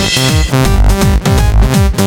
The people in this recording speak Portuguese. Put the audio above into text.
Música